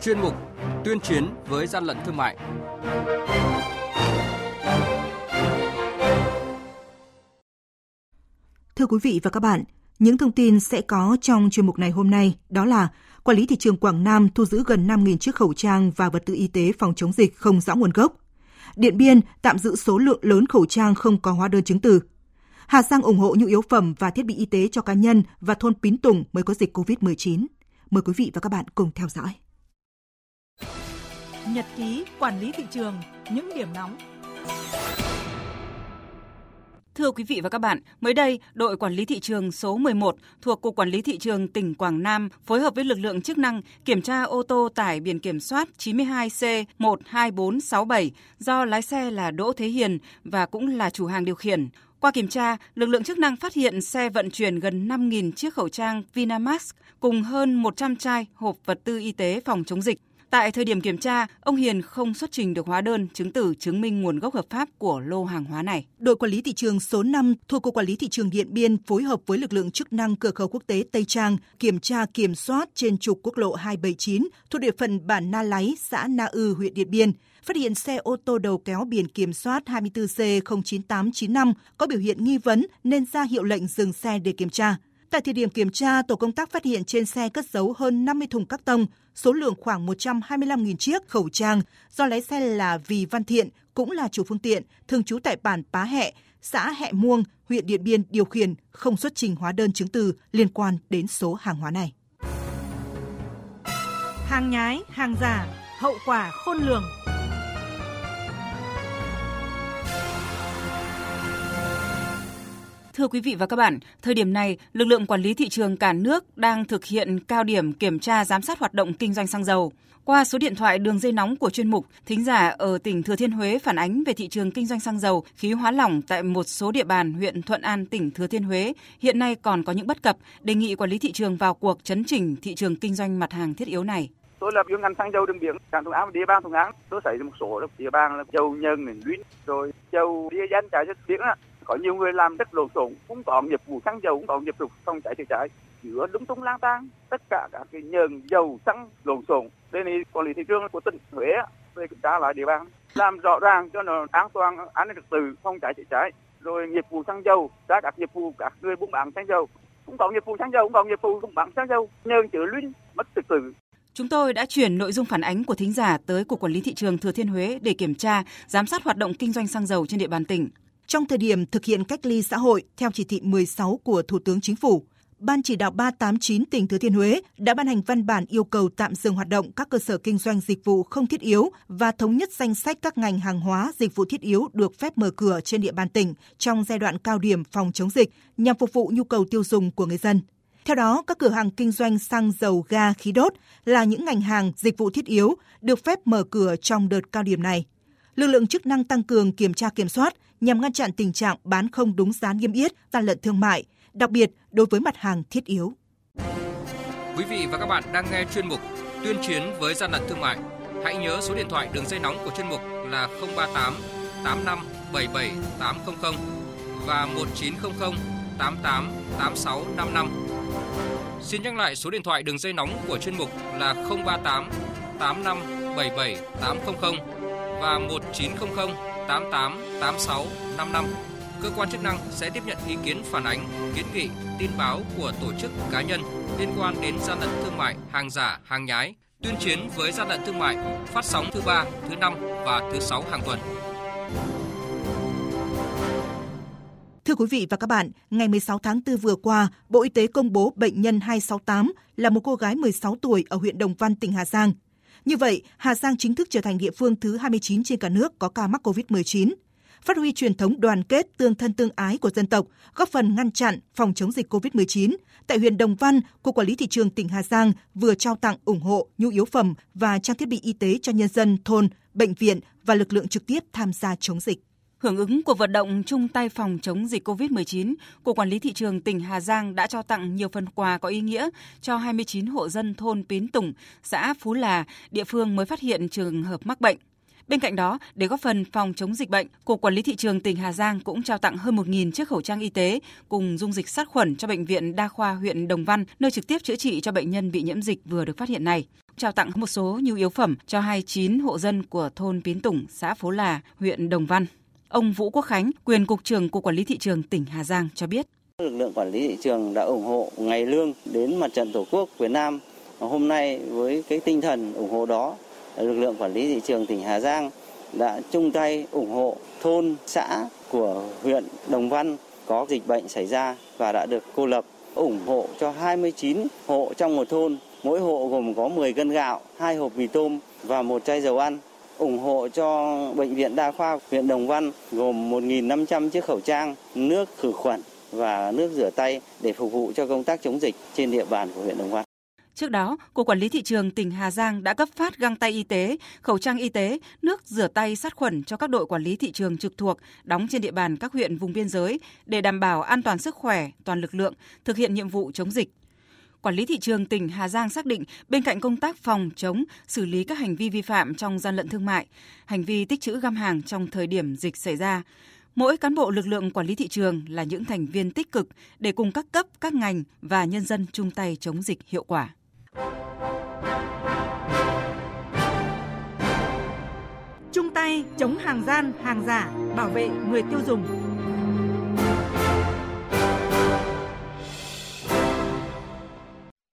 chuyên mục Tuyên chiến với gian lận thương mại. Thưa quý vị và các bạn, những thông tin sẽ có trong chuyên mục này hôm nay đó là Quản lý thị trường Quảng Nam thu giữ gần 5.000 chiếc khẩu trang và vật tư y tế phòng chống dịch không rõ nguồn gốc. Điện Biên tạm giữ số lượng lớn khẩu trang không có hóa đơn chứng từ. Hà Giang ủng hộ nhu yếu phẩm và thiết bị y tế cho cá nhân và thôn Pín Tùng mới có dịch COVID-19. Mời quý vị và các bạn cùng theo dõi. Nhật ký quản lý thị trường, những điểm nóng. Thưa quý vị và các bạn, mới đây, đội quản lý thị trường số 11 thuộc Cục Quản lý Thị trường tỉnh Quảng Nam phối hợp với lực lượng chức năng kiểm tra ô tô tải biển kiểm soát 92C12467 do lái xe là Đỗ Thế Hiền và cũng là chủ hàng điều khiển. Qua kiểm tra, lực lượng chức năng phát hiện xe vận chuyển gần 5.000 chiếc khẩu trang Vinamax cùng hơn 100 chai hộp vật tư y tế phòng chống dịch. Tại thời điểm kiểm tra, ông Hiền không xuất trình được hóa đơn chứng tử chứng minh nguồn gốc hợp pháp của lô hàng hóa này. Đội quản lý thị trường số 5 thuộc Cục Quản lý Thị trường Điện Biên phối hợp với lực lượng chức năng cửa khẩu quốc tế Tây Trang kiểm tra kiểm soát trên trục quốc lộ 279 thuộc địa phận bản Na Láy, xã Na Ư, huyện Điện Biên phát hiện xe ô tô đầu kéo biển kiểm soát 24C09895 có biểu hiện nghi vấn nên ra hiệu lệnh dừng xe để kiểm tra. Tại thời điểm kiểm tra, tổ công tác phát hiện trên xe cất giấu hơn 50 thùng các tông, số lượng khoảng 125.000 chiếc khẩu trang do lái xe là Vì Văn Thiện, cũng là chủ phương tiện, thường trú tại bản Pá Hẹ, xã Hẹ Muông, huyện Điện Biên điều khiển không xuất trình hóa đơn chứng từ liên quan đến số hàng hóa này. Hàng nhái, hàng giả, hậu quả khôn lường. Thưa quý vị và các bạn, thời điểm này, lực lượng quản lý thị trường cả nước đang thực hiện cao điểm kiểm tra giám sát hoạt động kinh doanh xăng dầu. Qua số điện thoại đường dây nóng của chuyên mục, thính giả ở tỉnh Thừa Thiên Huế phản ánh về thị trường kinh doanh xăng dầu, khí hóa lỏng tại một số địa bàn huyện Thuận An, tỉnh Thừa Thiên Huế hiện nay còn có những bất cập, đề nghị quản lý thị trường vào cuộc chấn chỉnh thị trường kinh doanh mặt hàng thiết yếu này. Tôi là chuyên ngành xăng dầu đường biển cảng thuận an và địa bàn thuận an. Tôi thấy một số địa bàn là dầu nhân này luyến rồi dầu diesel chạy rất biển á có nhiều người làm rất lộn xộn cũng có nghiệp vụ xăng dầu cũng có nghiệp vụ phòng cháy chữa cháy. Chứa lúng túng lang tang tất cả các cái nhờn dầu xăng lộn xộn đây này quản lý thị trường của tỉnh huế về kiểm tra lại địa bàn làm rõ ràng cho nó an toàn an ninh trật tự phòng cháy chữa cháy rồi nghiệp vụ xăng dầu ra các nghiệp vụ các người buôn bán xăng dầu. Cũng có nghiệp vụ xăng dầu cũng có nghiệp vụ buôn bán xăng dầu nhờn chứa luyến mất trật tự. Chúng tôi đã chuyển nội dung phản ánh của thính giả tới Cục Quản lý Thị trường Thừa Thiên Huế để kiểm tra, giám sát hoạt động kinh doanh xăng dầu trên địa bàn tỉnh. Trong thời điểm thực hiện cách ly xã hội theo chỉ thị 16 của Thủ tướng Chính phủ, Ban chỉ đạo 389 tỉnh Thừa Thiên Huế đã ban hành văn bản yêu cầu tạm dừng hoạt động các cơ sở kinh doanh dịch vụ không thiết yếu và thống nhất danh sách các ngành hàng hóa dịch vụ thiết yếu được phép mở cửa trên địa bàn tỉnh trong giai đoạn cao điểm phòng chống dịch nhằm phục vụ nhu cầu tiêu dùng của người dân. Theo đó, các cửa hàng kinh doanh xăng dầu ga khí đốt là những ngành hàng dịch vụ thiết yếu được phép mở cửa trong đợt cao điểm này. Lực lượng chức năng tăng cường kiểm tra kiểm soát nhằm ngăn chặn tình trạng bán không đúng giá niêm yết, gian lận thương mại, đặc biệt đối với mặt hàng thiết yếu. Quý vị và các bạn đang nghe chuyên mục Tuyên chiến với gian lận thương mại. Hãy nhớ số điện thoại đường dây nóng của chuyên mục là 038 85 77 800 và 1900 88 86 55 Xin nhắc lại số điện thoại đường dây nóng của chuyên mục là 038 85 77 800 và 1900 88 86 55. Cơ quan chức năng sẽ tiếp nhận ý kiến phản ánh, kiến nghị, tin báo của tổ chức cá nhân liên quan đến gian lận thương mại, hàng giả, hàng nhái, tuyên chiến với gian lận thương mại, phát sóng thứ ba, thứ năm và thứ sáu hàng tuần. Thưa quý vị và các bạn, ngày 16 tháng 4 vừa qua, Bộ Y tế công bố bệnh nhân 268 là một cô gái 16 tuổi ở huyện Đồng Văn, tỉnh Hà Giang. Như vậy, Hà Giang chính thức trở thành địa phương thứ 29 trên cả nước có ca mắc COVID-19. Phát huy truyền thống đoàn kết, tương thân tương ái của dân tộc, góp phần ngăn chặn, phòng chống dịch COVID-19, tại huyện Đồng Văn, Cục Quản lý Thị trường tỉnh Hà Giang vừa trao tặng ủng hộ nhu yếu phẩm và trang thiết bị y tế cho nhân dân, thôn, bệnh viện và lực lượng trực tiếp tham gia chống dịch. Hưởng ứng cuộc vận động chung tay phòng chống dịch COVID-19, Cục Quản lý Thị trường tỉnh Hà Giang đã cho tặng nhiều phần quà có ý nghĩa cho 29 hộ dân thôn Pín Tùng, xã Phú Là, địa phương mới phát hiện trường hợp mắc bệnh. Bên cạnh đó, để góp phần phòng chống dịch bệnh, Cục Quản lý Thị trường tỉnh Hà Giang cũng trao tặng hơn 1.000 chiếc khẩu trang y tế cùng dung dịch sát khuẩn cho Bệnh viện Đa khoa huyện Đồng Văn, nơi trực tiếp chữa trị cho bệnh nhân bị nhiễm dịch vừa được phát hiện này. trao tặng một số nhu yếu phẩm cho 29 hộ dân của thôn Pín Tủng, xã Phố Là, huyện Đồng Văn. Ông Vũ Quốc Khánh, quyền cục trưởng Cục Quản lý thị trường tỉnh Hà Giang cho biết. Lực lượng quản lý thị trường đã ủng hộ ngày lương đến mặt trận Tổ quốc Việt Nam. Hôm nay với cái tinh thần ủng hộ đó, lực lượng quản lý thị trường tỉnh Hà Giang đã chung tay ủng hộ thôn, xã của huyện Đồng Văn có dịch bệnh xảy ra và đã được cô lập ủng hộ cho 29 hộ trong một thôn. Mỗi hộ gồm có 10 cân gạo, 2 hộp mì tôm và một chai dầu ăn ủng hộ cho Bệnh viện Đa khoa huyện Đồng Văn gồm 1.500 chiếc khẩu trang, nước khử khuẩn và nước rửa tay để phục vụ cho công tác chống dịch trên địa bàn của huyện Đồng Văn. Trước đó, Cục Quản lý Thị trường tỉnh Hà Giang đã cấp phát găng tay y tế, khẩu trang y tế, nước rửa tay sát khuẩn cho các đội quản lý thị trường trực thuộc đóng trên địa bàn các huyện vùng biên giới để đảm bảo an toàn sức khỏe toàn lực lượng thực hiện nhiệm vụ chống dịch. Quản lý thị trường tỉnh Hà Giang xác định bên cạnh công tác phòng chống, xử lý các hành vi vi phạm trong gian lận thương mại, hành vi tích trữ găm hàng trong thời điểm dịch xảy ra, Mỗi cán bộ lực lượng quản lý thị trường là những thành viên tích cực để cùng các cấp, các ngành và nhân dân chung tay chống dịch hiệu quả. Chung tay chống hàng gian, hàng giả, bảo vệ người tiêu dùng.